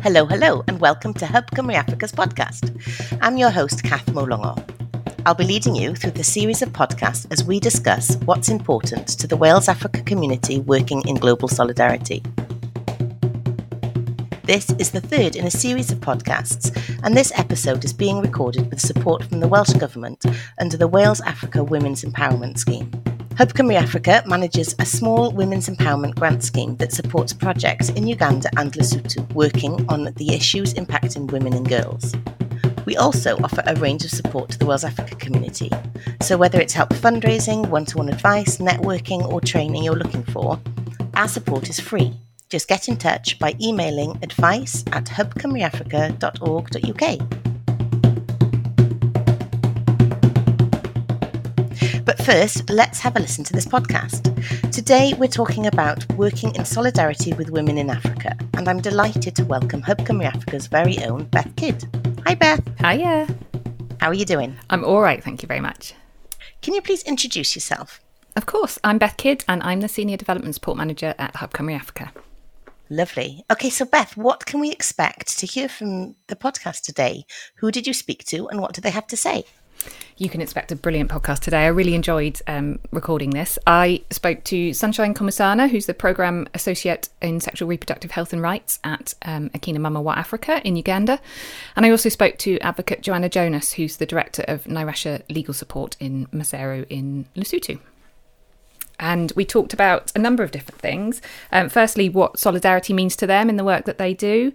Hello, hello, and welcome to Hub Cymru Africa's podcast. I'm your host, Cath Moulogo. I'll be leading you through the series of podcasts as we discuss what's important to the Wales Africa community working in global solidarity. This is the third in a series of podcasts, and this episode is being recorded with support from the Welsh Government under the Wales Africa Women's Empowerment Scheme. Hub Cymru Africa manages a small women's empowerment grant scheme that supports projects in Uganda and Lesotho working on the issues impacting women and girls. We also offer a range of support to the Wales Africa community. So, whether it's help fundraising, one to one advice, networking, or training you're looking for, our support is free. Just get in touch by emailing advice at hubcymruafrica.org.uk. But first, let's have a listen to this podcast. Today, we're talking about working in solidarity with women in Africa, and I'm delighted to welcome Hub Cymru Africa's very own Beth Kidd. Hi, Beth. Hiya. How are you doing? I'm all right, thank you very much. Can you please introduce yourself? Of course, I'm Beth Kidd, and I'm the Senior Development Support Manager at Hub Cymru Africa. Lovely. Okay, so Beth, what can we expect to hear from the podcast today? Who did you speak to, and what do they have to say? You can expect a brilliant podcast today. I really enjoyed um, recording this. I spoke to Sunshine Komusana, who's the Programme Associate in Sexual Reproductive Health and Rights at um, Akina Mama Wa Afrika in Uganda. And I also spoke to Advocate Joanna Jonas, who's the Director of Nairasha Legal Support in Maseru in Lesotho and we talked about a number of different things. Um, firstly, what solidarity means to them in the work that they do.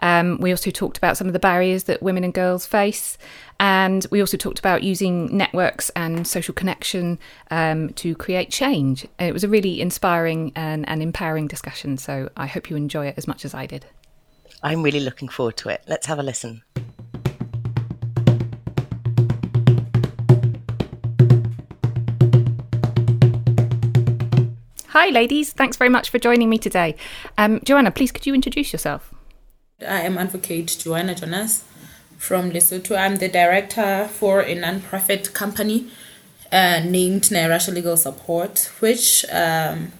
Um, we also talked about some of the barriers that women and girls face. And we also talked about using networks and social connection um, to create change. And it was a really inspiring and, and empowering discussion. So I hope you enjoy it as much as I did. I'm really looking forward to it. Let's have a listen. Hi, ladies. Thanks very much for joining me today. Um, Joanna, please could you introduce yourself? I am Advocate Joanna Jonas from Lesotho. I'm the director for a non-profit company uh, named Nairasha Legal Support, which um,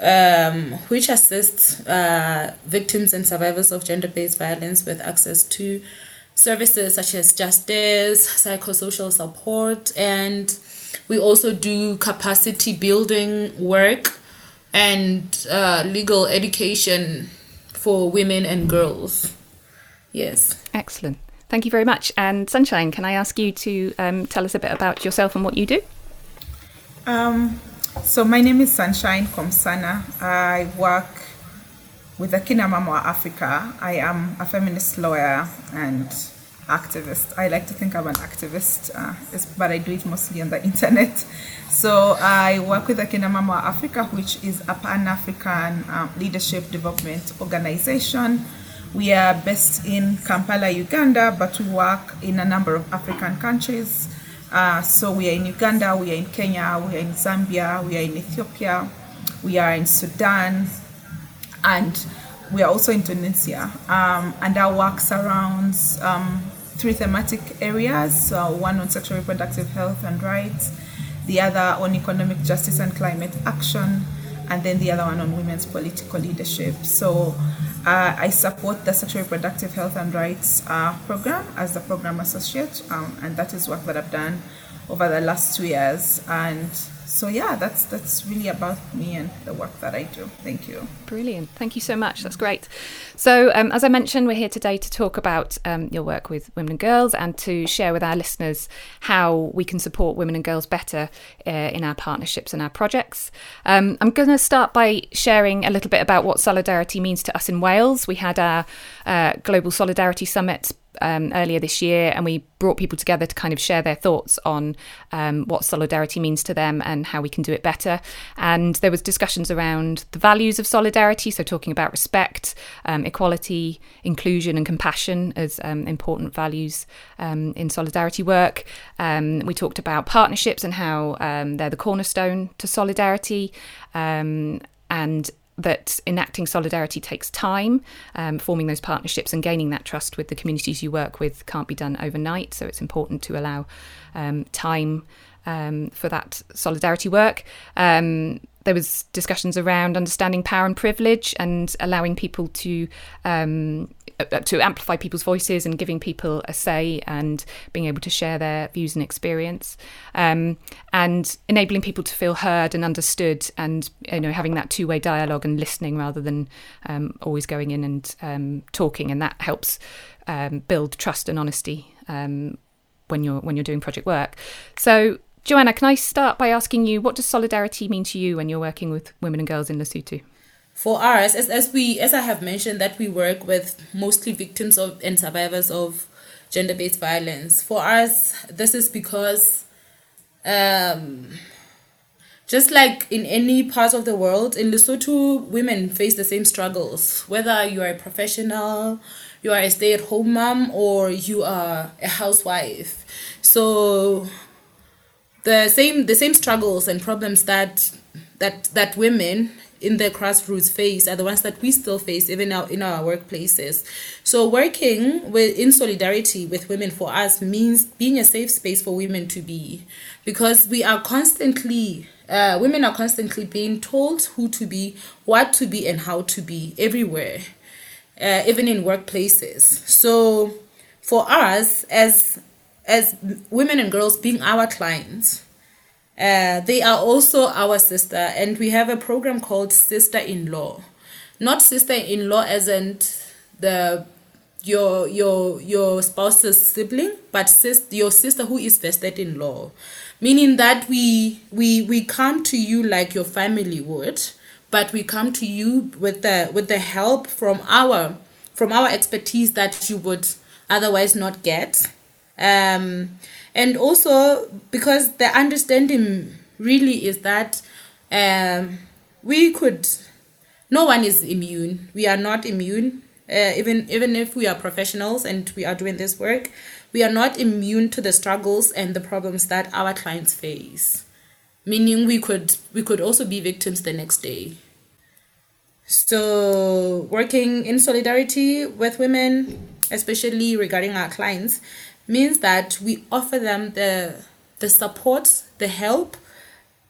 um, which assists uh, victims and survivors of gender-based violence with access to services such as justice, psychosocial support, and we also do capacity building work and uh, legal education for women and girls. Yes. Excellent. Thank you very much. And Sunshine, can I ask you to um, tell us a bit about yourself and what you do? Um, so, my name is Sunshine Komusana. I work with Akina Mama Africa. I am a feminist lawyer and activist. I like to think I'm an activist, uh, but I do it mostly on the internet. So I work with Akina Mama Africa, which is a Pan African um, leadership development organization. We are based in Kampala, Uganda, but we work in a number of African countries. Uh, so we are in Uganda, we are in Kenya, we are in Zambia, we are in Ethiopia, we are in Sudan, and we are also in Tunisia. Um, and our work surrounds um, three thematic areas uh, one on sexual reproductive health and rights, the other on economic justice and climate action, and then the other one on women's political leadership. So uh, I support the sexual reproductive health and rights uh, program as the program associate, um, and that is work that I've done over the last two years. And so yeah, that's that's really about me and the work that I do. Thank you. Brilliant. Thank you so much. That's great. So um, as I mentioned, we're here today to talk about um, your work with women and girls and to share with our listeners how we can support women and girls better uh, in our partnerships and our projects. Um, I'm going to start by sharing a little bit about what solidarity means to us in Wales. We had our uh, Global Solidarity Summit um, earlier this year, and we brought people together to kind of share their thoughts on um, what solidarity means to them and how we can do it better. And there was discussions around the values of solidarity, so talking about respect, um, equality, inclusion, and compassion as um, important values um, in solidarity work. Um, we talked about partnerships and how they're the cornerstone to solidarity. and that enacting solidarity takes time. Um, forming those partnerships and gaining that trust with the communities you work with can't be done overnight. So it's important to allow um, time um, for that solidarity work. Um, there was discussions around understanding power and privilege and allowing people to um, to amplify people's voices and giving people a say and being able to share their views and experience um, and enabling people to feel heard and understood and you know having that two-way dialogue and listening rather than um, always going in and um, talking and that helps um, build trust and honesty um, when you're when you're doing project work so Joanna, can I start by asking you what does solidarity mean to you when you're working with women and girls in Lesotho? For us, as, as we as I have mentioned, that we work with mostly victims of and survivors of gender based violence. For us, this is because um just like in any part of the world, in Lesotho, women face the same struggles. Whether you are a professional, you are a stay at home mom, or you are a housewife. So the same the same struggles and problems that that that women in the grassroots face are the ones that we still face even now in our workplaces. So working with in solidarity with women for us means being a safe space for women to be because we are constantly uh, women are constantly being told who to be, what to be, and how to be everywhere, uh, even in workplaces. So for us as as women and girls being our clients, uh, they are also our sister, and we have a program called Sister in Law. Not sister in law as in the your your your spouse's sibling, but sis, your sister who is vested in law, meaning that we we we come to you like your family would, but we come to you with the with the help from our from our expertise that you would otherwise not get um, and also because the understanding really is that um, we could no one is immune. We are not immune. Uh, even even if we are professionals and we are doing this work we are not immune to the struggles and the problems that our clients face. Meaning we could we could also be victims the next day. So working in solidarity with women especially regarding our clients means that we offer them the the support, the help,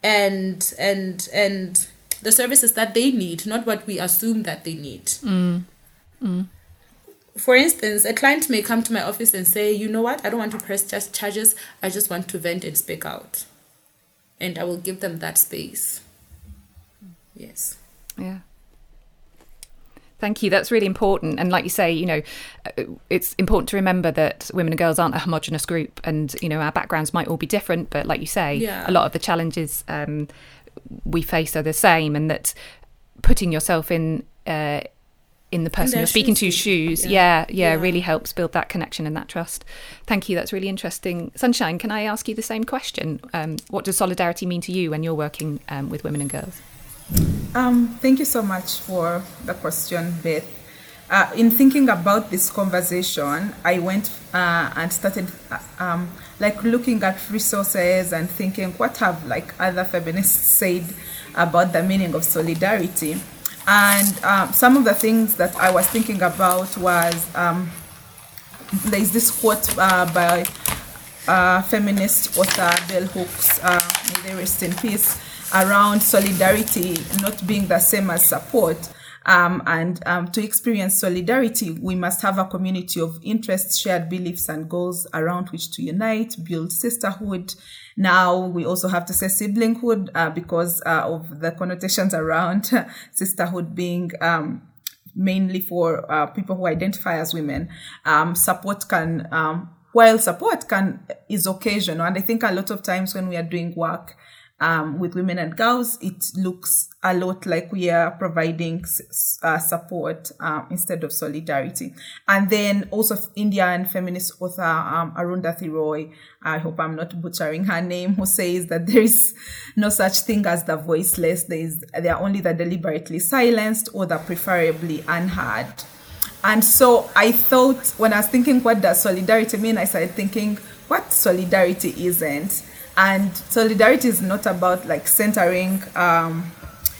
and and and the services that they need, not what we assume that they need. Mm. Mm. For instance, a client may come to my office and say, "You know what? I don't want to press just charges. I just want to vent and speak out," and I will give them that space. Yes. Yeah. Thank you. That's really important. And like you say, you know, uh, it's important to remember that women and girls aren't a homogenous group, and you know our backgrounds might all be different. But like you say, yeah. a lot of the challenges um, we face are the same, and that putting yourself in. Uh, in the person you're speaking to shoes yeah. Yeah, yeah, yeah really helps build that connection and that trust thank you that's really interesting sunshine can i ask you the same question um, what does solidarity mean to you when you're working um, with women and girls um, thank you so much for the question, Beth. Uh, in thinking about this conversation, I went uh, and started uh, um, like looking at resources and thinking what have like other feminists said about the meaning of solidarity. And um, some of the things that I was thinking about was um, there is this quote uh, by uh, feminist author Bell Hooks, uh, may they rest in peace around solidarity not being the same as support. Um, and um, to experience solidarity, we must have a community of interests, shared beliefs, and goals around which to unite, build sisterhood. Now we also have to say siblinghood uh, because uh, of the connotations around sisterhood being um, mainly for uh, people who identify as women. Um, support can, um, while support can is occasional, and I think a lot of times when we are doing work um, with women and girls, it looks a lot like we are providing uh, support um, instead of solidarity. And then also Indian feminist author um, Arundhati Roy, I hope I'm not butchering her name, who says that there is no such thing as the voiceless. There is they are only the deliberately silenced or the preferably unheard. And so I thought when I was thinking, what does solidarity mean? I started thinking, what solidarity isn't and solidarity is not about like centering um,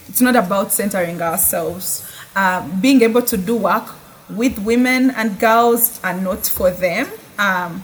it's not about centering ourselves uh, being able to do work with women and girls and not for them um,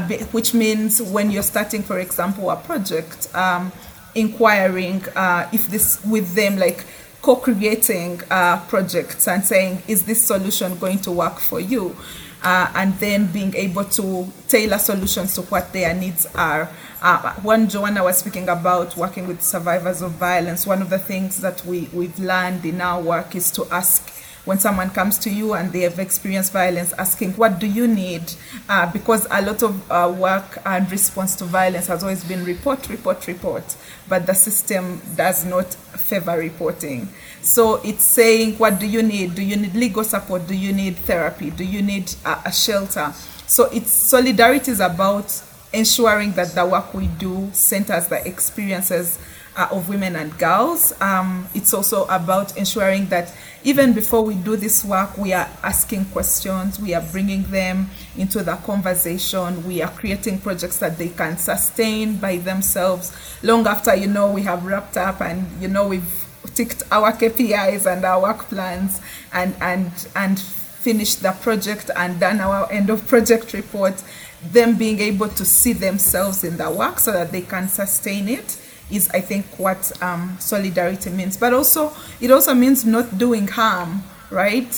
bit, which means when you're starting, for example, a project, um, inquiring uh, if this with them, like co-creating uh, projects and saying, is this solution going to work for you? Uh, and then being able to tailor solutions to what their needs are. Uh, when Joanna was speaking about working with survivors of violence, one of the things that we, we've learned in our work is to ask when someone comes to you and they have experienced violence, asking, What do you need? Uh, because a lot of uh, work and response to violence has always been report, report, report, but the system does not favor reporting. So it's saying, What do you need? Do you need legal support? Do you need therapy? Do you need a shelter? So it's solidarity is about ensuring that the work we do centers the experiences uh, of women and girls. Um, it's also about ensuring that even before we do this work, we are asking questions, we are bringing them into the conversation, we are creating projects that they can sustain by themselves long after, you know, we have wrapped up and, you know, we've ticked our KPIs and our work plans and, and, and finished the project and done our end of project report, them being able to see themselves in the work so that they can sustain it is I think what um, solidarity means. But also, it also means not doing harm, right?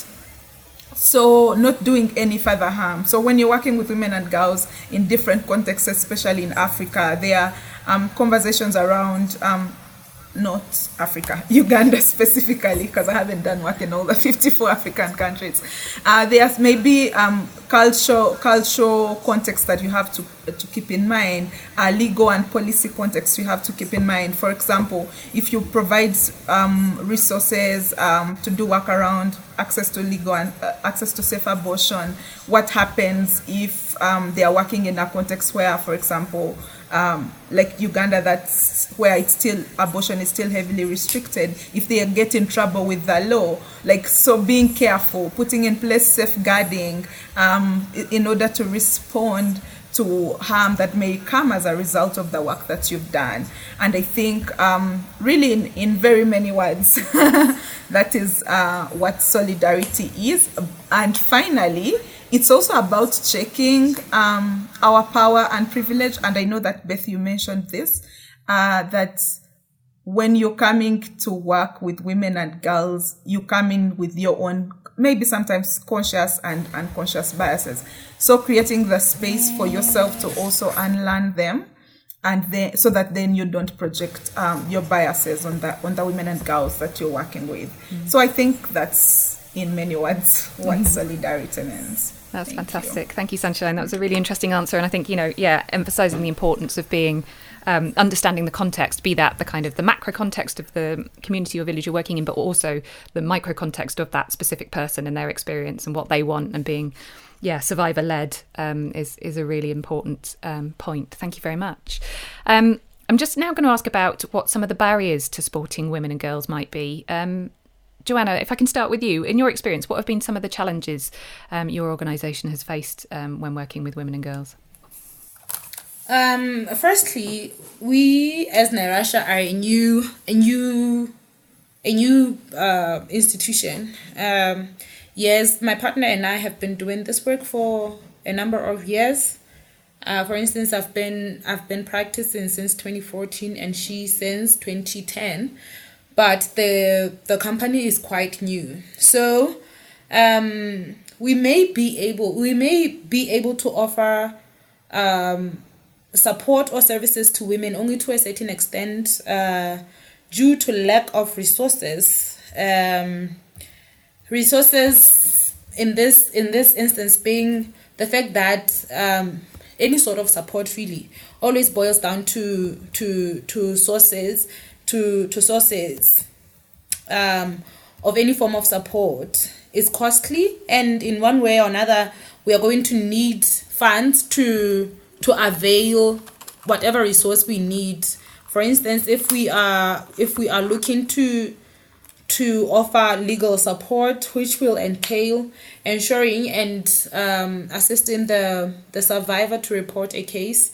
So, not doing any further harm. So, when you're working with women and girls in different contexts, especially in Africa, there are um, conversations around um, not Africa, Uganda specifically, because I haven't done work in all the 54 African countries. Uh, there's maybe um, cultural cultural context that you have to to keep in mind, uh, legal and policy context you have to keep in mind. For example, if you provide um, resources um, to do work around access to legal and uh, access to safe abortion, what happens if um, they are working in a context where, for example, um, like Uganda, that's where it's still abortion is still heavily restricted. If they get in trouble with the law, like so, being careful, putting in place safeguarding um, in order to respond to harm that may come as a result of the work that you've done. And I think, um, really, in, in very many words, that is uh, what solidarity is. And finally, it's also about checking um, our power and privilege. And I know that, Beth, you mentioned this uh, that when you're coming to work with women and girls, you come in with your own maybe sometimes conscious and unconscious biases. So creating the space for yourself to also unlearn them and then so that then you don't project um, your biases on the on the women and girls that you're working with. Mm-hmm. So I think that's in many words what mm-hmm. solidarity means. That's Thank fantastic. You. Thank you, Sunshine. That was a really interesting answer, and I think you know, yeah, emphasising the importance of being um, understanding the context, be that the kind of the macro context of the community or village you're working in, but also the micro context of that specific person and their experience and what they want, and being yeah survivor led um, is is a really important um, point. Thank you very much. Um, I'm just now going to ask about what some of the barriers to sporting women and girls might be. Joanna, if I can start with you, in your experience, what have been some of the challenges um, your organisation has faced um, when working with women and girls? Um, firstly, we as Nairasha are a new, a new, a new uh, institution. Um, yes, my partner and I have been doing this work for a number of years. Uh, for instance, I've been I've been practicing since 2014, and she since 2010. But the the company is quite new, so um, we may be able we may be able to offer um, support or services to women only to a certain extent uh, due to lack of resources. Um, resources in this in this instance being the fact that um, any sort of support really always boils down to to to sources to to sources um, of any form of support is costly. And in one way or another we are going to need funds to to avail whatever resource we need. For instance if we are if we are looking to to offer legal support which will entail ensuring and um, assisting the the survivor to report a case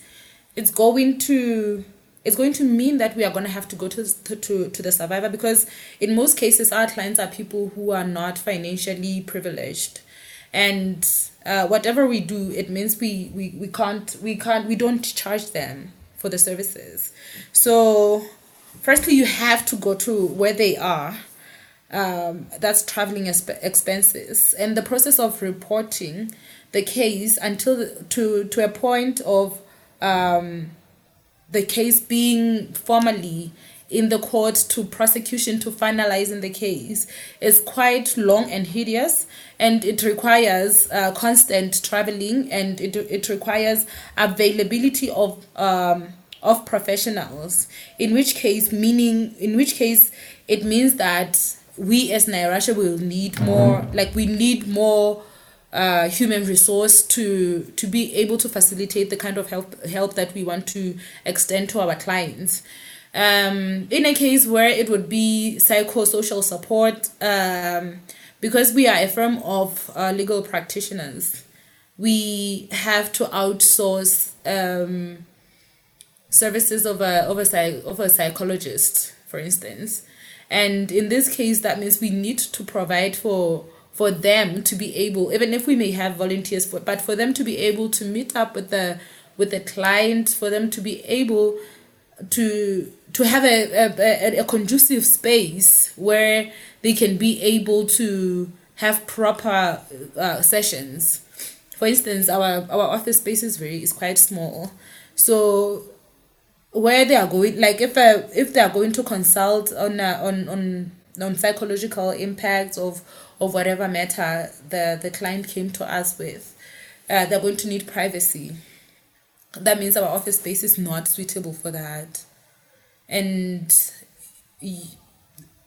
it's going to it's going to mean that we are going to have to go to, to, to the survivor because in most cases our clients are people who are not financially privileged and uh, whatever we do, it means we, we we can't we can't we don't charge them for the services. So, firstly, you have to go to where they are. Um, that's traveling exp- expenses and the process of reporting the case until the, to to a point of um, the case being formally in the court to prosecution to finalizing the case. Is quite long and hideous and it requires uh, constant traveling and it, it requires availability of um, of professionals in which case meaning in which case it means that we as Nairasha will need more like we need more uh, human resource to to be able to facilitate the kind of help help that we want to extend to our clients. Um, in a case where it would be psychosocial support, um, because we are a firm of uh, legal practitioners, we have to outsource um, services of a of a, of a psychologist, for instance. And in this case, that means we need to provide for for them to be able even if we may have volunteers for but for them to be able to meet up with the with the client for them to be able to to have a, a, a conducive space where they can be able to have proper uh, sessions. For instance our our office space is very is quite small. So where they are going like if uh, if they are going to consult on uh, on on on psychological impacts of of whatever matter the, the client came to us with, uh, they're going to need privacy. That means our office space is not suitable for that. And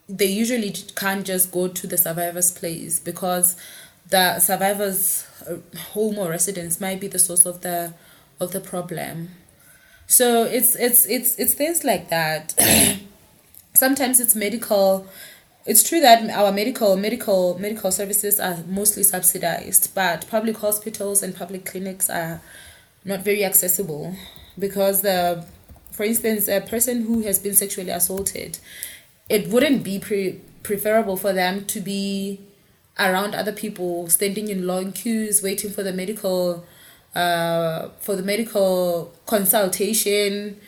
they usually can't just go to the survivor's place because the survivor's uh, home or residence might be the source of the of the problem. So it's it's it's it's things like that. Sometimes it's medical it's true that our medical medical medical services are mostly subsidized, but public hospitals and public clinics are not very accessible because the for instance a person who has been sexually assaulted it wouldn't be pre- preferable for them to be around other people standing in long queues waiting for the medical uh, for the medical consultation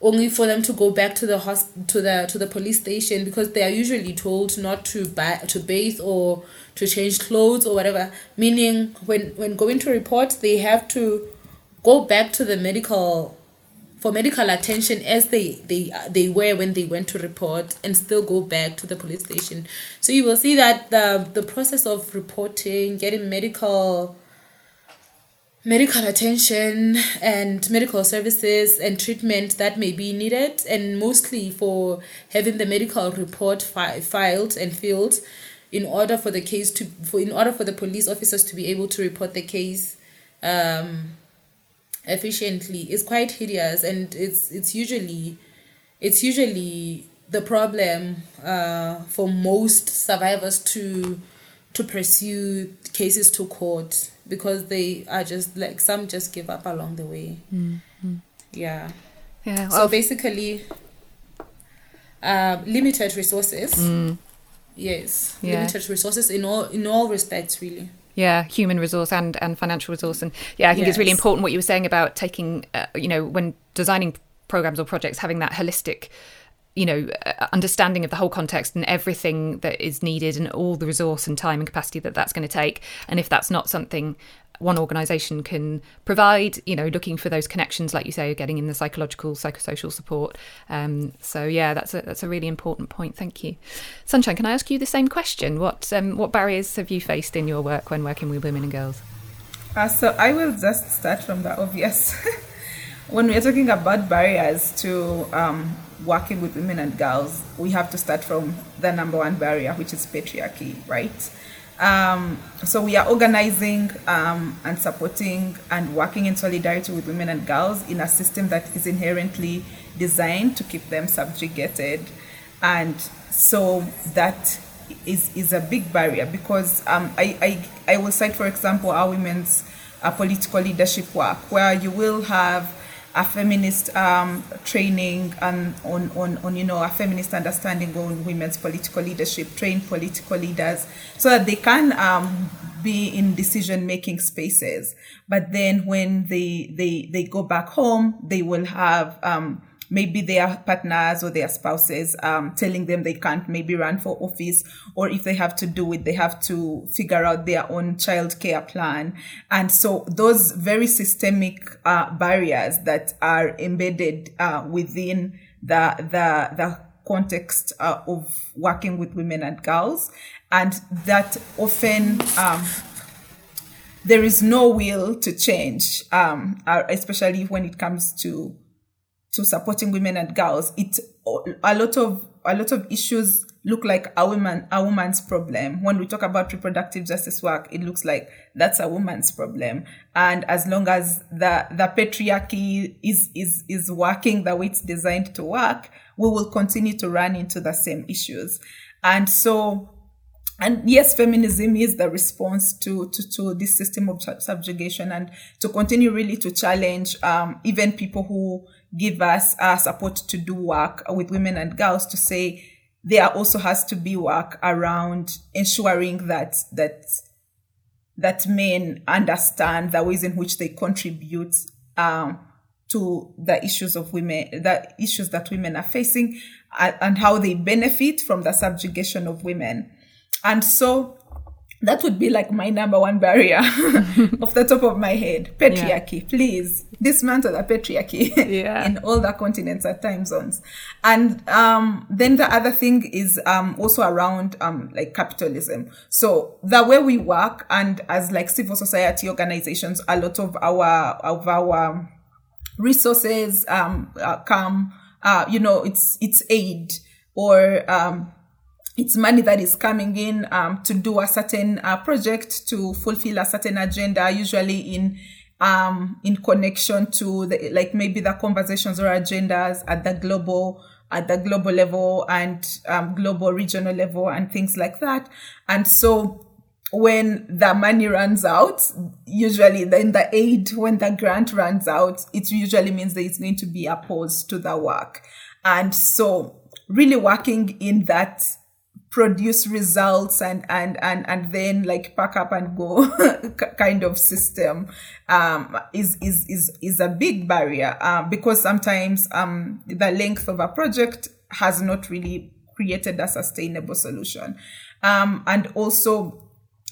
only for them to go back to the hosp- to the to the police station because they are usually told not to ba- to bathe or to change clothes or whatever. Meaning when when going to report they have to go back to the medical for medical attention as they they they were when they went to report and still go back to the police station. So you will see that the the process of reporting getting medical medical attention and medical services and treatment that may be needed and mostly for having the medical report fi- filed and filled in order for the case to for in order for the police officers to be able to report the case um, efficiently. Is quite hideous and it's it's usually it's usually the problem uh, for most survivors to to pursue cases to court because they are just like some just give up along the way. Mm-hmm. Yeah. Yeah. So basically, uh, limited resources. Mm. Yes, Yeah. limited resources in all in all respects, really. Yeah, human resource and, and financial resource, and yeah, I think it's really important what you were saying about taking, uh, you know, when designing programs or projects, having that holistic, you know, uh, understanding of the whole context and everything that is needed and all the resource and time and capacity that that's going to take. And if that's not something one organisation can provide, you know, looking for those connections, like you say, getting in the psychological, psychosocial support. Um, so yeah, that's a that's a really important point. Thank you, Sunshine. Can I ask you the same question? What um, what barriers have you faced in your work when working with women and girls? Uh, so I will just start from the obvious. when we're talking about barriers to um, working with women and girls, we have to start from the number one barrier, which is patriarchy, right? Um, so we are organizing um, and supporting and working in solidarity with women and girls in a system that is inherently designed to keep them subjugated, and so that is is a big barrier because um, I, I I will cite for example our women's uh, political leadership work where you will have a feminist um, training and on, on, on you know a feminist understanding on women's political leadership train political leaders so that they can um, be in decision making spaces. But then when they, they, they go back home, they will have, um, maybe their partners or their spouses um, telling them they can't maybe run for office or if they have to do it they have to figure out their own child care plan. And so those very systemic uh, barriers that are embedded uh, within the the the context uh, of working with women and girls and that often um, there is no will to change um, uh, especially when it comes to to supporting women and girls, it a lot of a lot of issues look like a woman a woman's problem. When we talk about reproductive justice work, it looks like that's a woman's problem. And as long as the the patriarchy is is is working the way it's designed to work, we will continue to run into the same issues. And so and yes, feminism is the response to, to, to this system of subjugation and to continue really to challenge um, even people who give us uh, support to do work with women and girls to say there also has to be work around ensuring that that that men understand the ways in which they contribute um, to the issues of women, the issues that women are facing, and how they benefit from the subjugation of women. And so that would be like my number one barrier off the top of my head. Patriarchy, yeah. please dismantle the patriarchy yeah. in all the continents and time zones. And um, then the other thing is um, also around um, like capitalism. So the way we work and as like civil society organizations, a lot of our of our resources um, uh, come, uh, you know, it's it's aid or um, it's money that is coming in um, to do a certain uh, project to fulfill a certain agenda, usually in um, in connection to the, like maybe the conversations or agendas at the global at the global level and um, global regional level and things like that. And so when the money runs out, usually then the aid, when the grant runs out, it usually means there is going to be pause to the work. And so really working in that produce results and and and and then like pack up and go kind of system um, is is is is a big barrier uh, because sometimes um, the length of a project has not really created a sustainable solution. Um, and also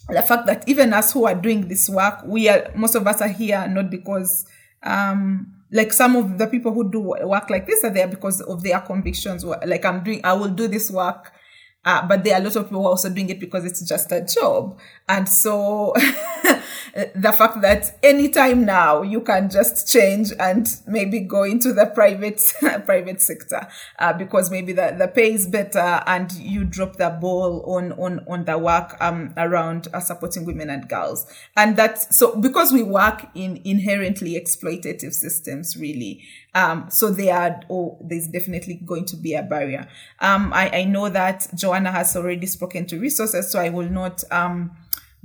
the fact that even us who are doing this work we are most of us are here not because um, like some of the people who do work like this are there because of their convictions like i'm doing i will do this work uh, but there are a lot of people who are also doing it because it's just a job. And so the fact that anytime now you can just change and maybe go into the private, private sector, uh, because maybe the, the pay is better and you drop the ball on, on, on the work, um, around uh, supporting women and girls. And that's so because we work in inherently exploitative systems, really. Um, so there are, oh, there's definitely going to be a barrier. Um, I, I know that Joanna has already spoken to resources, so I will not, um,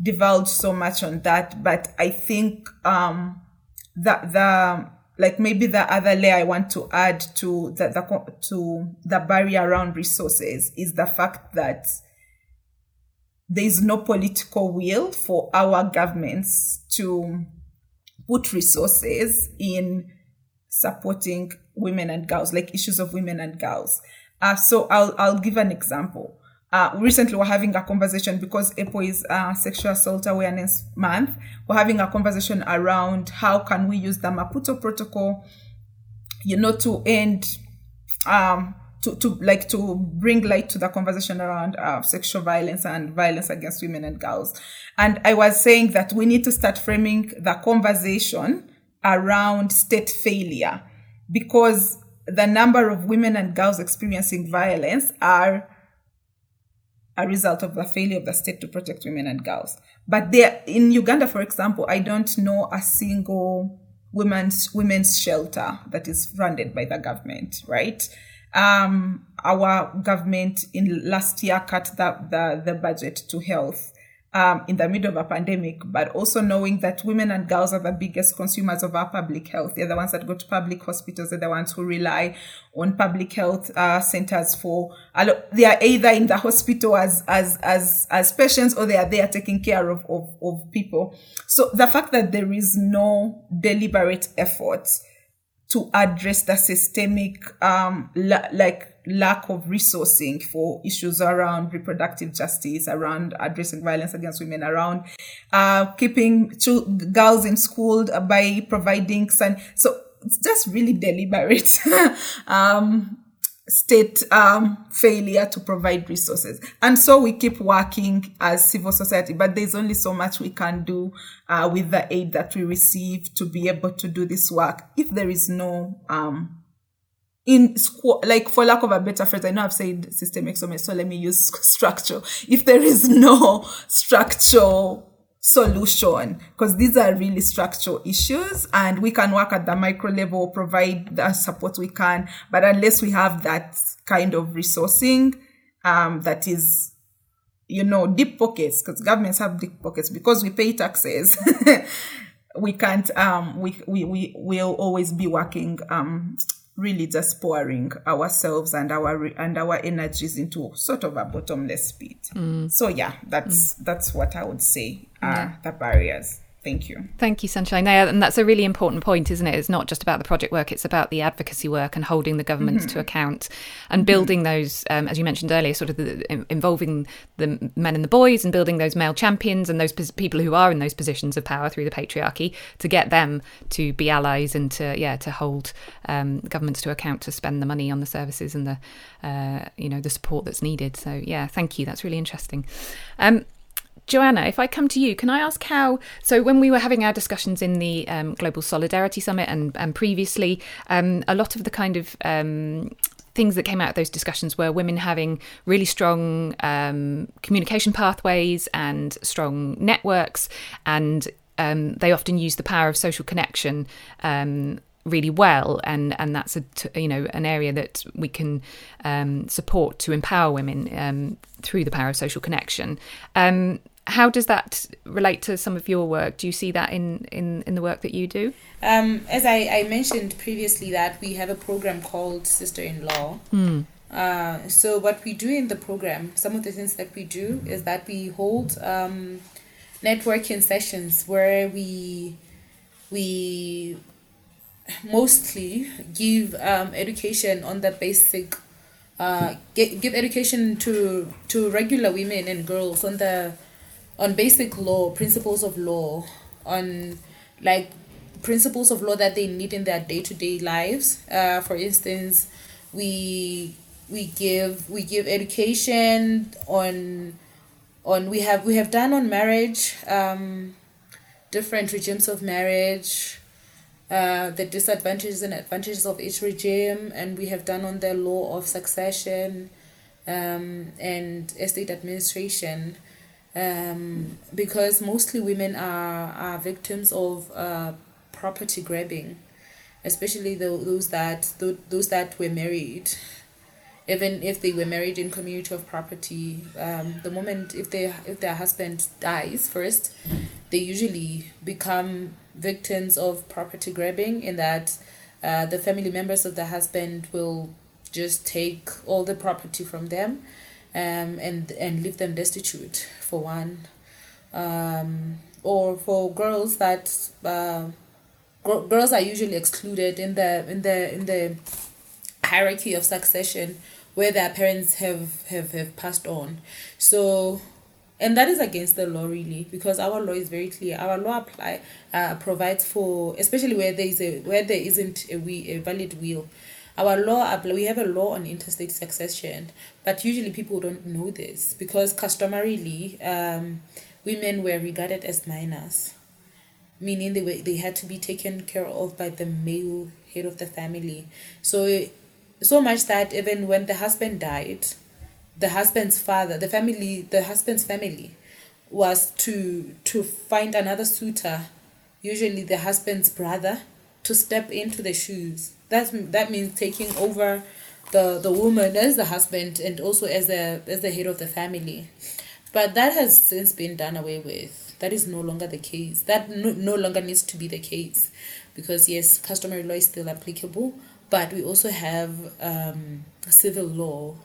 divulge so much on that. But I think, um, that the, like maybe the other layer I want to add to the, the to the barrier around resources is the fact that there is no political will for our governments to put resources in supporting women and girls, like issues of women and girls. Uh, so I'll I'll give an example. Uh, recently, we're having a conversation because April is uh, Sexual Assault Awareness Month. We're having a conversation around how can we use the Maputo Protocol, you know, to end, um, to, to like to bring light to the conversation around uh, sexual violence and violence against women and girls. And I was saying that we need to start framing the conversation around state failure because the number of women and girls experiencing violence are a result of the failure of the state to protect women and girls. But there, in Uganda, for example, I don't know a single women's women's shelter that is funded by the government, right? Um, our government in last year cut the, the, the budget to health um, in the middle of a pandemic, but also knowing that women and girls are the biggest consumers of our public health. They're the ones that go to public hospitals. They're the ones who rely on public health uh, centers for. They are either in the hospital as as as as patients, or they are there taking care of of, of people. So the fact that there is no deliberate efforts to address the systemic um la- like lack of resourcing for issues around reproductive justice around addressing violence against women around uh keeping girls in school by providing sun so just really deliberate. Um state um, failure to provide resources. And so we keep working as civil society, but there's only so much we can do uh, with the aid that we receive to be able to do this work if there is no um, in squ- like for lack of a better phrase, I know I've said systemic so much, so let me use structure. If there is no structural solution because these are really structural issues and we can work at the micro level provide the support we can but unless we have that kind of resourcing um, that is you know deep pockets because governments have deep pockets because we pay taxes we can't um we we we will always be working um really just pouring ourselves and our and our energies into sort of a bottomless pit. Mm. So yeah, that's mm. that's what I would say are yeah. the barriers. Thank you. Thank you, Sunshine. And that's a really important point, isn't it? It's not just about the project work; it's about the advocacy work and holding the governments mm-hmm. to account and mm-hmm. building those, um, as you mentioned earlier, sort of the, involving the men and the boys and building those male champions and those people who are in those positions of power through the patriarchy to get them to be allies and to yeah to hold um, governments to account to spend the money on the services and the uh, you know the support that's needed. So yeah, thank you. That's really interesting. Um, Joanna, if I come to you, can I ask how? So, when we were having our discussions in the um, Global Solidarity Summit and, and previously, um, a lot of the kind of um, things that came out of those discussions were women having really strong um, communication pathways and strong networks, and um, they often use the power of social connection um, really well and and that's a you know an area that we can um, support to empower women um, through the power of social connection um, how does that relate to some of your work? Do you see that in, in, in the work that you do? Um, as I, I mentioned previously, that we have a program called Sister in Law. Mm. Uh, so, what we do in the program, some of the things that we do is that we hold um, networking sessions where we we mostly give um, education on the basic uh, give education to to regular women and girls on the on basic law, principles of law, on like principles of law that they need in their day to day lives. Uh, for instance, we we give we give education on on we have we have done on marriage, um, different regimes of marriage. Uh, the disadvantages and advantages of each regime, and we have done on the law of succession um, and estate administration um, because mostly women are, are victims of uh, property grabbing, especially the, those that those that were married. Even if they were married in community of property, um, the moment if they if their husband dies first, they usually become victims of property grabbing. In that, uh, the family members of the husband will just take all the property from them um, and and leave them destitute for one, um, or for girls that uh, gr- girls are usually excluded in the in the in the hierarchy of succession where their parents have have, have passed on. So and that is against the law really because our law is very clear. Our law apply uh, provides for especially where there is a where there isn't a, we, a valid will our law we have a law on intestate succession but usually people don't know this because customarily um, women were regarded as minors meaning they were they had to be taken care of by the male head of the family. So so much that even when the husband died the husband's father the family the husband's family was to to find another suitor usually the husband's brother to step into the shoes that's that means taking over the the woman as the husband and also as the as the head of the family but that has since been done away with. That is no longer the case. That no, no longer needs to be the case because, yes, customary law is still applicable, but we also have um, civil law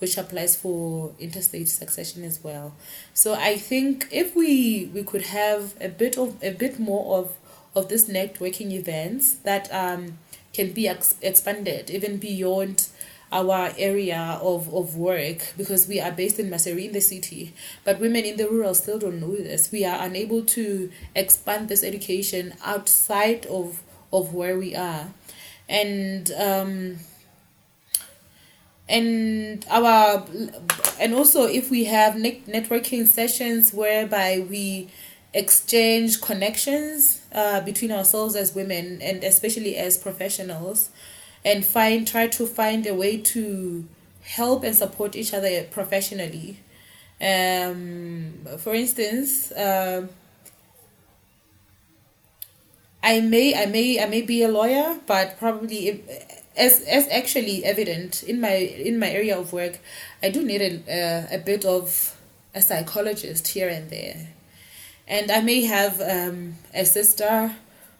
which applies for intestate succession as well. So I think if we we could have a bit of a bit more of of this networking events that um, can be ex- expanded even beyond our area of, of work because we are based in Maseru in the city, but women in the rural still don't know this. We are unable to expand this education outside of of where we are, and um, and our and also if we have net- networking sessions whereby we exchange connections uh, between ourselves as women and especially as professionals and find try to find a way to help and support each other professionally. Um, for instance uh, I may I may I may be a lawyer but probably if, as as actually evident in my in my area of work I do need a, a, a bit of a psychologist here and there and I may have um, a sister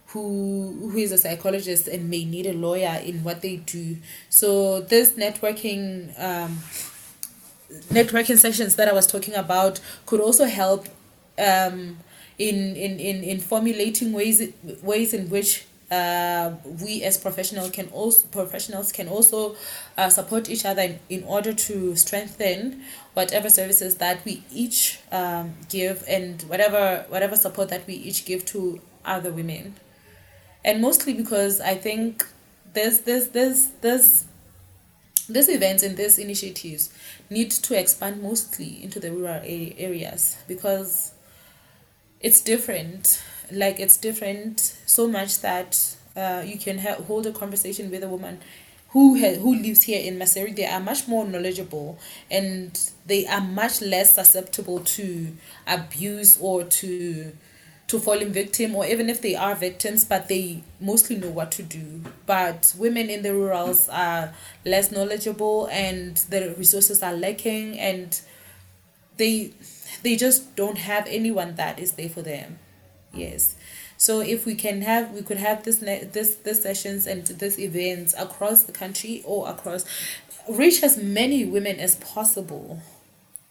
who who is a psychologist and may need a lawyer in what they do. So this networking um, networking sessions that I was talking about could also help um, in, in, in, in formulating ways ways in which uh, we as professional can also professionals can also uh, support each other in, in order to strengthen whatever services that we each um, give and whatever whatever support that we each give to other women. And mostly because i think there's there's there's there's these events and these initiatives need to expand mostly into the rural areas because it's different like it's different so much that uh, you can ha- hold a conversation with a woman who ha- who lives here in Maseru, they are much more knowledgeable and they are much less susceptible to abuse or to to falling victim or even if they are victims but they mostly know what to do. But women in the rurals are less knowledgeable and the resources are lacking and they they just don't have anyone that is there for them yes. So if we can have we could have this this this sessions and this events across the country or across reach as many women as possible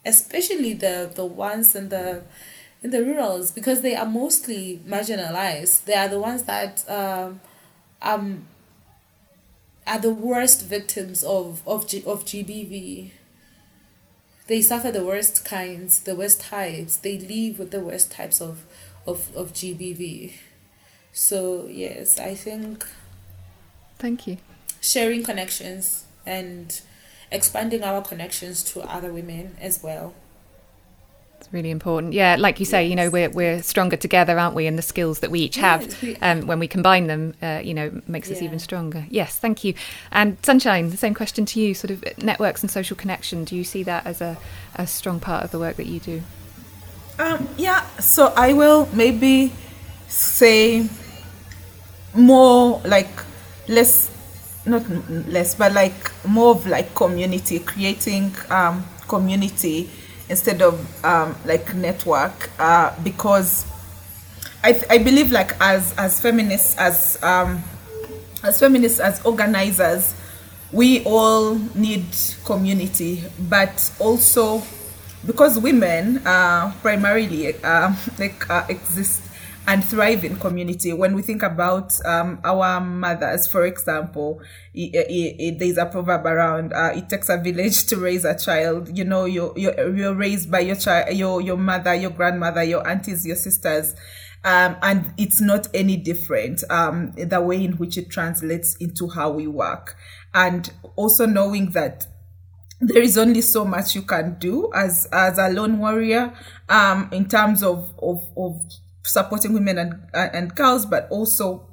especially the the ones in the in the rurals because they are mostly marginalized. They are the ones that um um are the worst victims of of G, of GBV they suffer the worst kinds the worst types. They live with the worst types of of, of GBV. So, yes, I think. Thank you. Sharing connections and expanding our connections to other women as well. It's really important. Yeah, like you say, yes. you know, we're, we're stronger together, aren't we? And the skills that we each have, yes, we, um, when we combine them, uh, you know, makes yeah. us even stronger. Yes, thank you. And Sunshine, the same question to you sort of networks and social connection. Do you see that as a, a strong part of the work that you do? Um, yeah, so I will maybe say more like less, not less, but like more of like community, creating um, community instead of um, like network uh, because I, I believe like as as feminists as um, as feminists as organizers we all need community but also because women uh, primarily uh, like uh, exist and thrive in community. When we think about um, our mothers, for example, it, it, it, there's a proverb around uh, it takes a village to raise a child. You know, you're, you're, you're raised by your child, your, your mother, your grandmother, your aunties, your sisters. Um, and it's not any different um, the way in which it translates into how we work. And also knowing that there is only so much you can do as as a lone warrior um in terms of of, of supporting women and and girls but also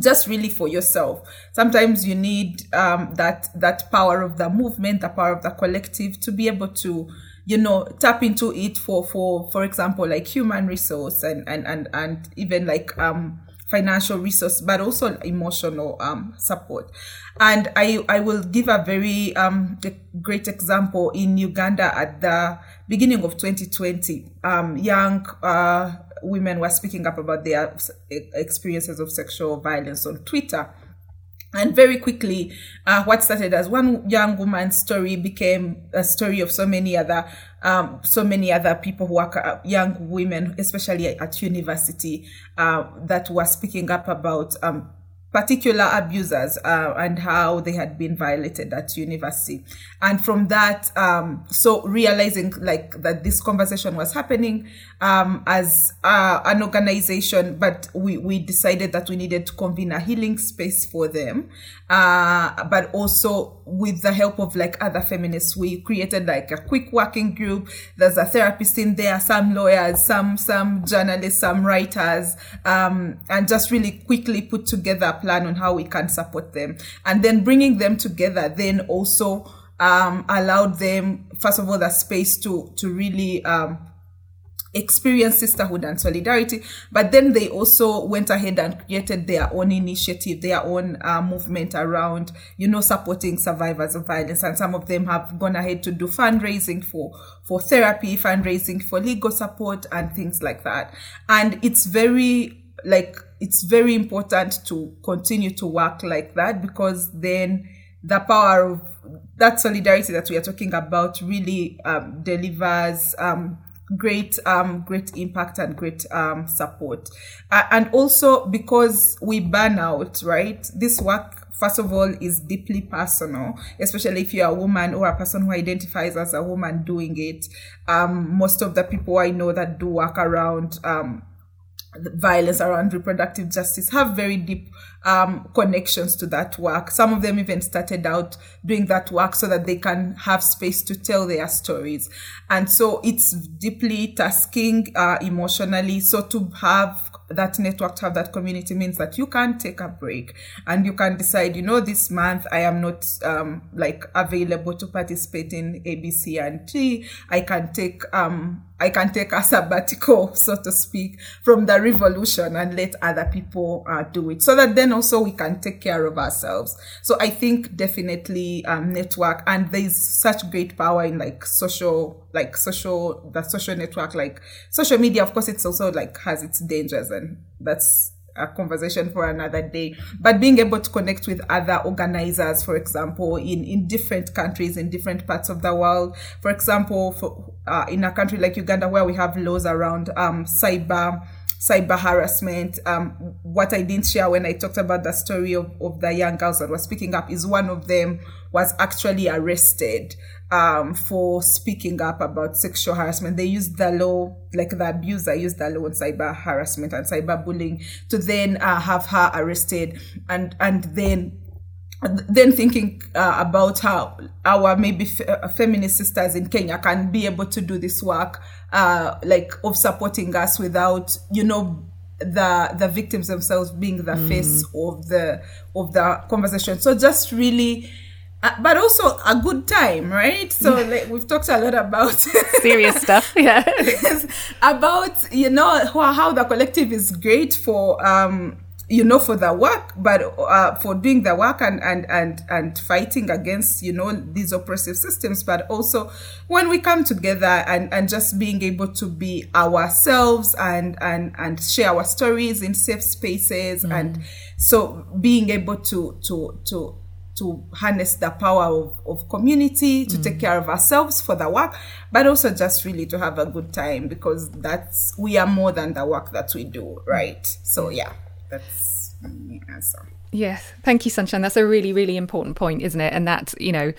just really for yourself. Sometimes you need um that that power of the movement the power of the collective to be able to you know tap into it for for for example like human resource and and and, and even like um financial resource, but also emotional um, support. And I, I will give a very um, great example in Uganda at the beginning of 2020. Um, young uh, women were speaking up about their experiences of sexual violence on Twitter. And very quickly, uh, what started as one young woman's story became a story of so many other, um, so many other people who are young women, especially at university, uh, that were speaking up about um, particular abusers uh, and how they had been violated at university. And from that um, so realizing like that this conversation was happening um, as uh, an organization but we, we decided that we needed to convene a healing space for them. Uh, but also with the help of like other feminists we created like a quick working group. There's a therapist in there some lawyers some some journalists some writers um, and just really quickly put together plan on how we can support them. And then bringing them together then also um, allowed them first of all the space to to really um, experience sisterhood and solidarity. But then they also went ahead and created their own initiative their own uh, movement around you know supporting survivors of violence. And some of them have gone ahead to do fundraising for for therapy fundraising for legal support and things like that. And it's very like it's very important to continue to work like that because then the power of that solidarity that we are talking about really um, delivers um, great um, great impact and great um, support. Uh, and also because we burn out right? This work first of all is deeply personal especially if you're a woman or a person who identifies as a woman doing it. Um, most of the people i know that do work around um, violence around reproductive justice have very deep um, connections to that work. Some of them even started out doing that work so that they can have space to tell their stories. And so it's deeply tasking uh, emotionally. So to have that network to have that community means that you can take a break and you can decide you know this month i am not um like available to participate in abc and t i can take um I can take a sabbatical, so to speak, from the revolution and let other people uh, do it so that then also we can take care of ourselves. So I think definitely um, network and there's such great power in like social, like social, the social network, like social media. Of course, it's also like has its dangers and that's a conversation for another day. But being able to connect with other organizers, for example, in, in different countries, in different parts of the world. For example, for, uh, in a country like Uganda, where we have laws around um, cyber cyber harassment. Um, what I didn't share when I talked about the story of, of the young girls that were speaking up is one of them was actually arrested um, for speaking up about sexual harassment. They used the law, like the abuser used the law on cyber harassment and cyber bullying to then uh, have her arrested and, and then then thinking uh, about how our maybe f- uh, feminist sisters in Kenya can be able to do this work, uh, like of supporting us without, you know, the the victims themselves being the mm. face of the of the conversation. So just really. Uh, but also a good time, right? So like, we've talked a lot about serious stuff, yeah. about you know how, how the collective is great for um, you know for the work but uh, for doing the work and, and and and fighting against you know these oppressive systems but also when we come together and and just being able to be ourselves and and and share our stories in safe spaces mm. and so being able to to to to harness the power of, of community to mm. take care of ourselves for the work but also just really to have a good time because that's we are more than the work that we do right so yeah that's. Yes, thank you, Sunshine. That's a really, really important point, isn't it? And that you know,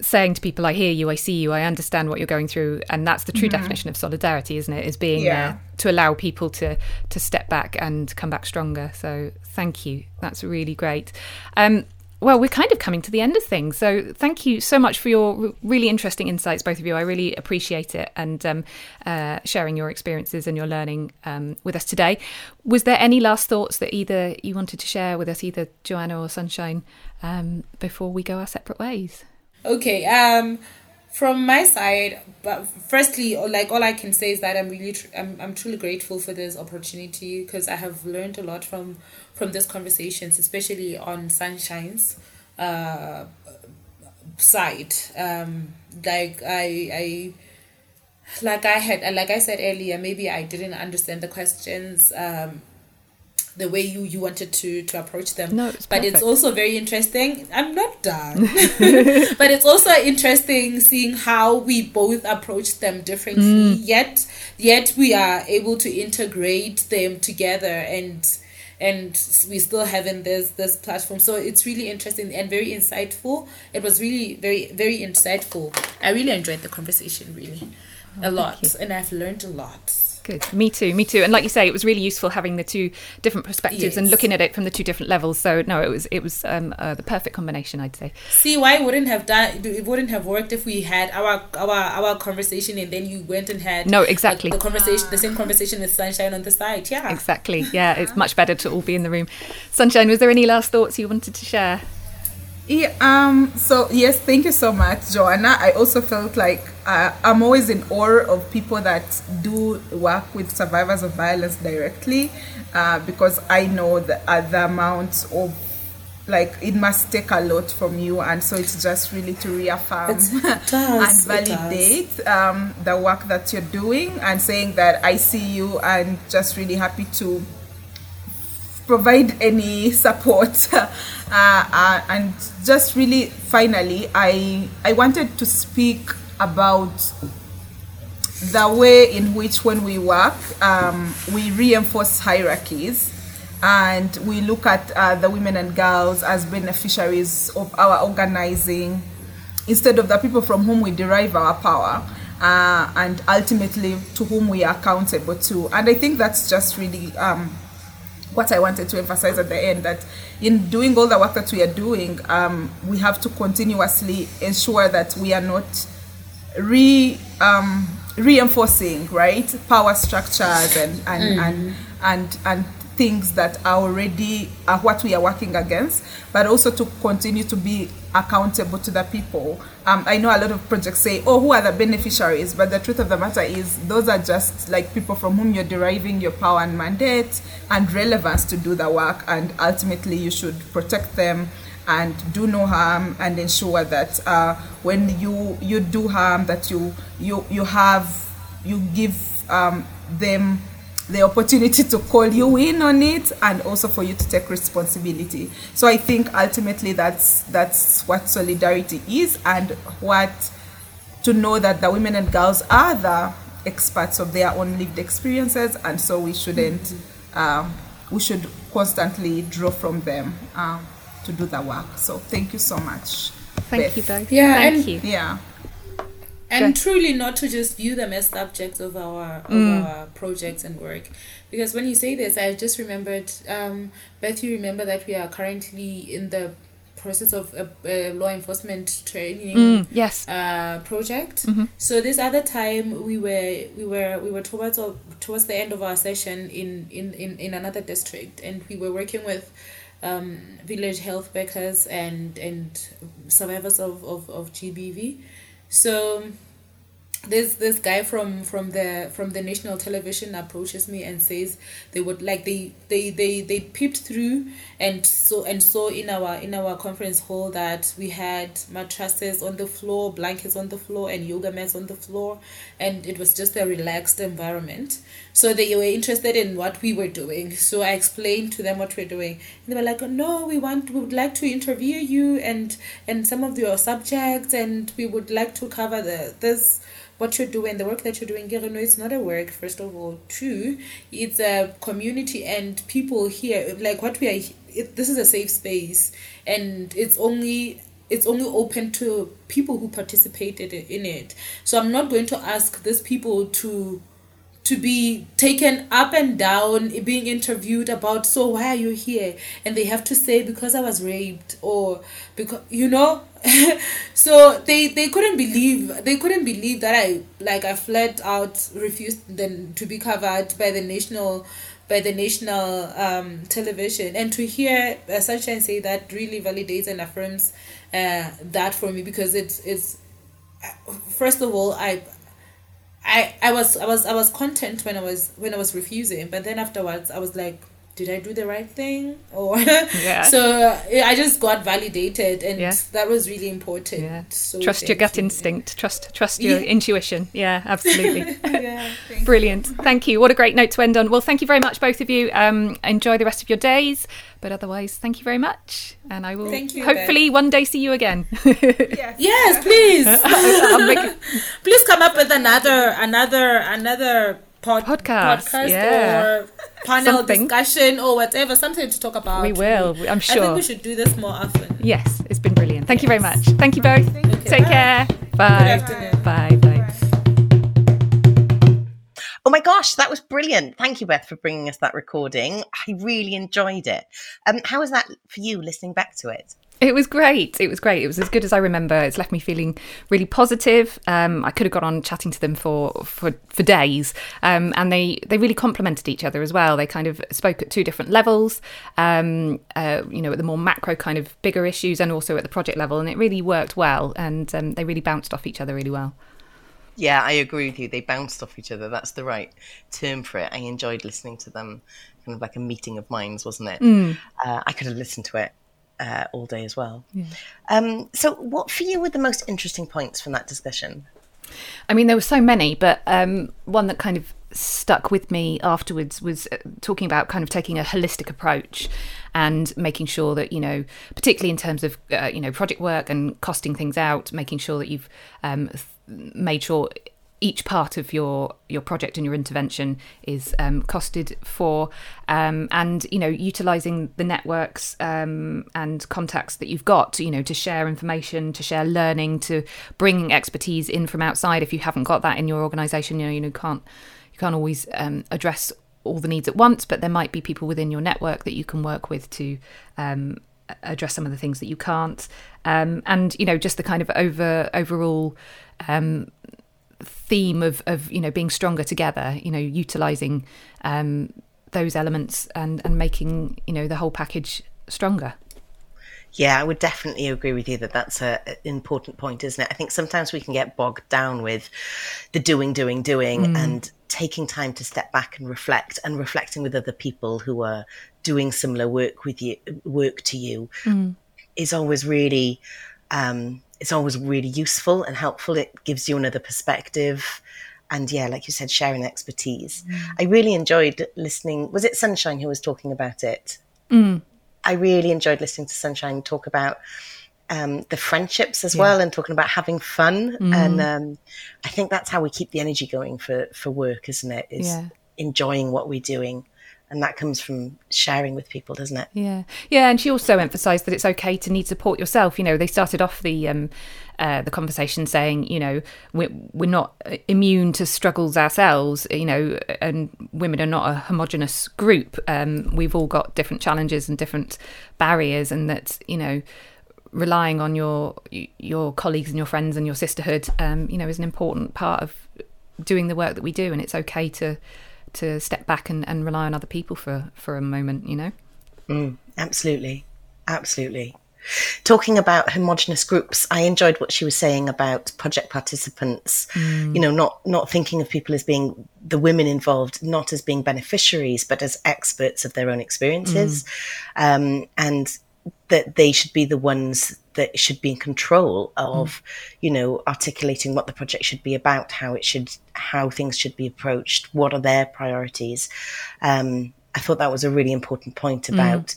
saying to people, "I hear you, I see you, I understand what you're going through," and that's the true mm-hmm. definition of solidarity, isn't it? Is being yeah. there to allow people to to step back and come back stronger. So, thank you. That's really great. Um, well, we're kind of coming to the end of things. So thank you so much for your really interesting insights, both of you. I really appreciate it and um, uh, sharing your experiences and your learning um, with us today. Was there any last thoughts that either you wanted to share with us, either Joanna or Sunshine, um, before we go our separate ways? Okay. Um, from my side, but firstly, like all I can say is that I'm really, tr- I'm, I'm truly grateful for this opportunity because I have learned a lot from from these conversations, especially on Sunshine's uh, side. Um, like I, I, like I had, like I said earlier, maybe I didn't understand the questions. Um, the way you you wanted to to approach them no, it's but it's also very interesting i'm not done but it's also interesting seeing how we both approach them differently mm. yet yet we are able to integrate them together and and we still having this this platform. So it's really interesting and very insightful. It was really very very insightful. I really enjoyed the conversation really oh, a lot and i've learned a lot Good. Me too. Me too. And like you say, it was really useful having the two different perspectives yes. and looking at it from the two different levels. So no, it was it was um, uh, the perfect combination, I'd say. See, why wouldn't have done it wouldn't have worked if we had our our our conversation and then you went and had no exactly the conversation the same conversation with Sunshine on the side. Yeah, exactly. Yeah, it's much better to all be in the room. Sunshine, was there any last thoughts you wanted to share? Yeah, um, so yes, thank you so much, Joanna. I also felt like uh, I'm always in awe of people that do work with survivors of violence directly uh, because I know the, uh, the amount of like it must take a lot from you and so it's just really to reaffirm does, and validate um, the work that you're doing and saying that i see you and just really happy to provide any support uh, uh, and just really finally i i wanted to speak about the way in which when we work um, we reinforce hierarchies and we look at uh, the women and girls as beneficiaries of our organizing instead of the people from whom we derive our power uh, and ultimately to whom we are accountable to. And i think that's just really um, what I wanted to emphasize at the end that in doing all the work that we are doing, um, we have to continuously ensure that we are not re um, reinforcing right power structures and and mm. and, and and things that are already what we are working against, but also to continue to be accountable to the people. Um, I know a lot of projects say, oh, who are the beneficiaries? But the truth of the matter is, those are just like people from whom you're deriving your power and mandate and relevance to do the work. And ultimately, you should protect them and do no harm and ensure that uh, when you you do harm that you you you have you give um, them the opportunity to call you in on it and also for you to take responsibility. So i think ultimately that's that's what solidarity is and what to know that the women and girls are the experts of their own lived experiences and so we shouldn't mm-hmm. um, we should constantly draw from them um, to do the work. So thank you so much thank Beth. you both. Yeah thank and, you. Yeah and truly not to just view them as subjects of our of mm. our projects and work. Because when you say this i just remembered um beth you remember that we are currently in the process of a, a law enforcement training mm, yes. uh project. Mm-hmm. so this other time we were we were we were towards towards the end of our session in in in, in another district. And we were working with um, village health workers and and survivors of, of, of GBV so this this guy from from the from the national television approaches me and says they would like they they they they peeped through and so and saw in our in our conference hall that we had mattresses on the floor blankets on the floor and yoga mats on the floor. And it was just a relaxed environment. So they were interested in what we were doing. So i explained to them what we're doing. And they were like no we want we would like to interview you and and some of your subjects and we would like to cover the this what you're doing, the work that you're doing, know it's not a work, first of all. Two, it's a community and people here, like what we are, it, this is a safe space and it's only it's only open to people who participated in it. So I'm not going to ask these people to to be taken up and down being interviewed about so why are you here? And they have to say because i was raped or because you know? So they they couldn't believe they couldn't believe that i like i flat out refused then to be covered by the national by the national um, television. And to hear uh, sunshine say that really validates and affirms uh, that for me because it's it's first of all, I I I was I was I was content when I was when I was refusing, but then afterwards I was like, did I do the right thing? Or Yeah. so uh, I just got validated, and Yeah. that was really important. Yeah. So trust your gut you. instinct. Trust trust your Yeah. intuition. Yeah, absolutely. yeah. Brilliant. Thank you. What a great note to end on. Well, thank you very much, both of you. Um, enjoy the rest of your days. But otherwise, thank you very much. And I will Thank you, hopefully one day see you again. Yes. Yes, please, make- please come up with another another another pod, Podcast, podcast yeah. or panel Something. discussion or whatever, something to talk about. We will, I'm sure. I think we should do this more often. yes, it's been brilliant. Thank you very much. Thank you both. Thank you. Take care. Bye. afternoon. Bye. Bye. Oh my gosh, that was brilliant. Thank you, Beth, for bringing us that recording. I really enjoyed it. Um, how was that for you listening back to it? It was great. It was great. It was as good as I remember. It's left me feeling really positive. Um, I could have gone on chatting to them for for, for days, um, and they they really complemented each other as well. They kind of spoke at two different levels. Um, uh, you know, at the more macro kind of bigger issues, and also at the project level, and it really worked well. And um, they really bounced off each other really well. Yeah, I agree with you. They bounced off each other. That's the right term for it. I enjoyed listening to them, kind of like a meeting of minds, wasn't it? Uh, I could have listened to it uh, all day as well. Um, so, what for you were the most interesting points from that discussion? I mean, there were so many, but um, one that kind of stuck with me afterwards was uh, talking about kind of taking a holistic approach and making sure that you know, particularly in terms of uh, you know project work and costing things out, making sure that you've um, th- made sure each part of your your project and your intervention is um, costed for, um, and you know, utilizing the networks um, and contacts that you've got, you know, to share information, to share learning, to bring expertise in from outside. If you haven't got that in your organisation, you know, you know, can't you can't always um, address all the needs at once, but there might be people within your network that you can work with to um, address some of the things that you can't, um, and you know, just the kind of over overall um, theme of of you know being stronger together you know utilizing um those elements and and making you know the whole package stronger. Yeah, I would definitely agree with you that that's a, an important point, isn't it? I think sometimes we can get bogged down with the doing, doing, doing, and taking time to step back and reflect, and reflecting with other people who are doing similar work with you, work to you, is always really, um, it's always really useful and helpful. It gives you another perspective. And yeah, like you said, sharing expertise. I really enjoyed listening. Was it Sunshine who was talking about it? I really enjoyed listening to Sunshine talk about um, the friendships as well and talking about having fun. And um, I think that's how we keep the energy going for, for work, isn't it? Is Yeah. enjoying what we're doing. And that comes from sharing with people, doesn't it? Yeah, yeah, and she also emphasised that it's okay to need support yourself. You know, they started off the um, uh, the conversation saying, you know, we're we're not immune to struggles ourselves. You know, and women are not a homogenous group. Um, we've all got different challenges and different barriers, and that you know. Relying on your your colleagues and your friends and your sisterhood, um, you know, is an important part of doing the work that we do, and it's okay to to step back and, and rely on other people for for a moment. You know. Mm, absolutely. Absolutely. Talking about homogenous groups, I enjoyed what she was saying about project participants, mm. you know, not, not thinking of people as being the women involved, not as being beneficiaries, but as experts of their own experiences. Mm. Um, and that they should be the ones that should be in control of, you know, articulating what the project should be about, how it should, how things should be approached, what are their priorities. Um, I thought that was a really important point about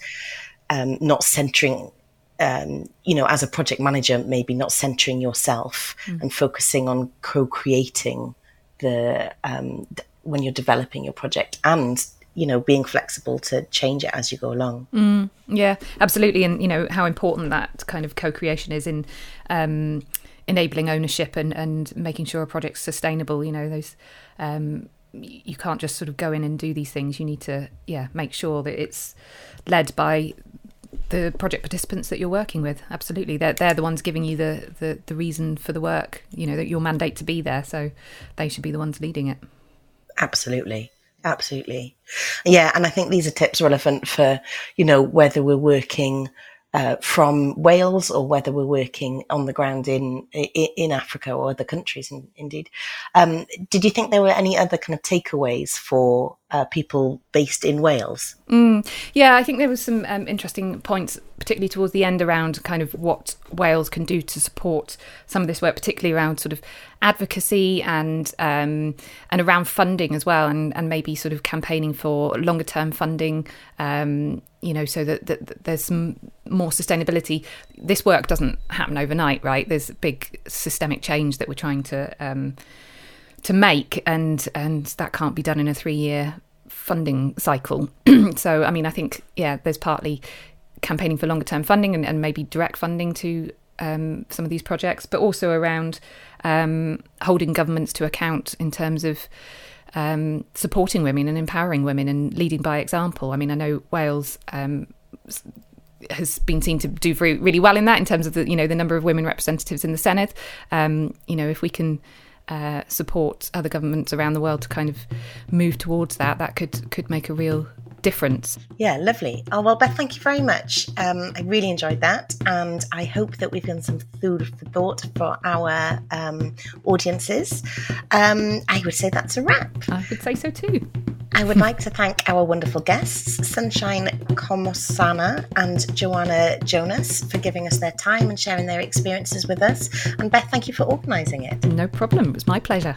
um, not centering, um, you know, as a project manager, maybe not centering yourself and focusing on co-creating the um, when you're developing your project and you know being flexible to change it as you go along. Yeah, absolutely, and you know how important that kind of co-creation is in um, enabling ownership and and making sure a project's sustainable. You know, those um, you can't just sort of go in and do these things. You need to yeah make sure that it's led by the project participants that you're working with. Absolutely, they're they're the ones giving you the the, the reason for the work. You know that your mandate to be there, so they should be the ones leading it. Absolutely. Absolutely. Yeah. And I think these are tips relevant for, you know, whether we're working uh, from Wales or whether we're working on the ground in in, Africa or other countries, in, indeed. Um, did you think there were any other kind of takeaways for uh, people based in Wales? Mm, yeah, I think there was some um, interesting points, particularly towards the end, around kind of what Wales can do to support some of this work, particularly around sort of advocacy and um, and around funding as well, and, and maybe sort of campaigning for longer term funding. Um, you know, so that, that, that, there's some more sustainability. This work doesn't happen overnight, right? There's big systemic change that we're trying to um, to make, and and that can't be done in a three year funding cycle. so, I mean, I think yeah, there's partly campaigning for longer term funding and, and maybe direct funding to um, some of these projects, but also around um, holding governments to account in terms of um, supporting women and empowering women and leading by example. I mean, I know Wales um, has been seen to do really well in that in terms of the you know the number of women representatives in the Senedd. Um, you know, if we can uh, support other governments around the world to kind of move towards that, that could could make a real difference. Yeah, lovely. Oh, well, Beth, thank you very much. Um, I really enjoyed that. And I hope that we've given some food for thought for our um, audiences. Um, I would say that's a wrap. I would say so too. I would like to thank our wonderful guests, Sunshine Komusana and Joanna Jonas, for giving us their time and sharing their experiences with us. And Beth, thank you for organising it. No problem. It was my pleasure.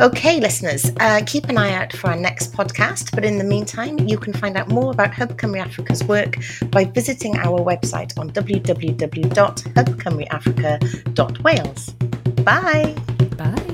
Okay, listeners, uh, keep an eye out for our next podcast. But in the meantime, you can find out more about Hub Cymru Africa's work by visiting our website on www.hubcymruafrica.wales. Bye. Bye.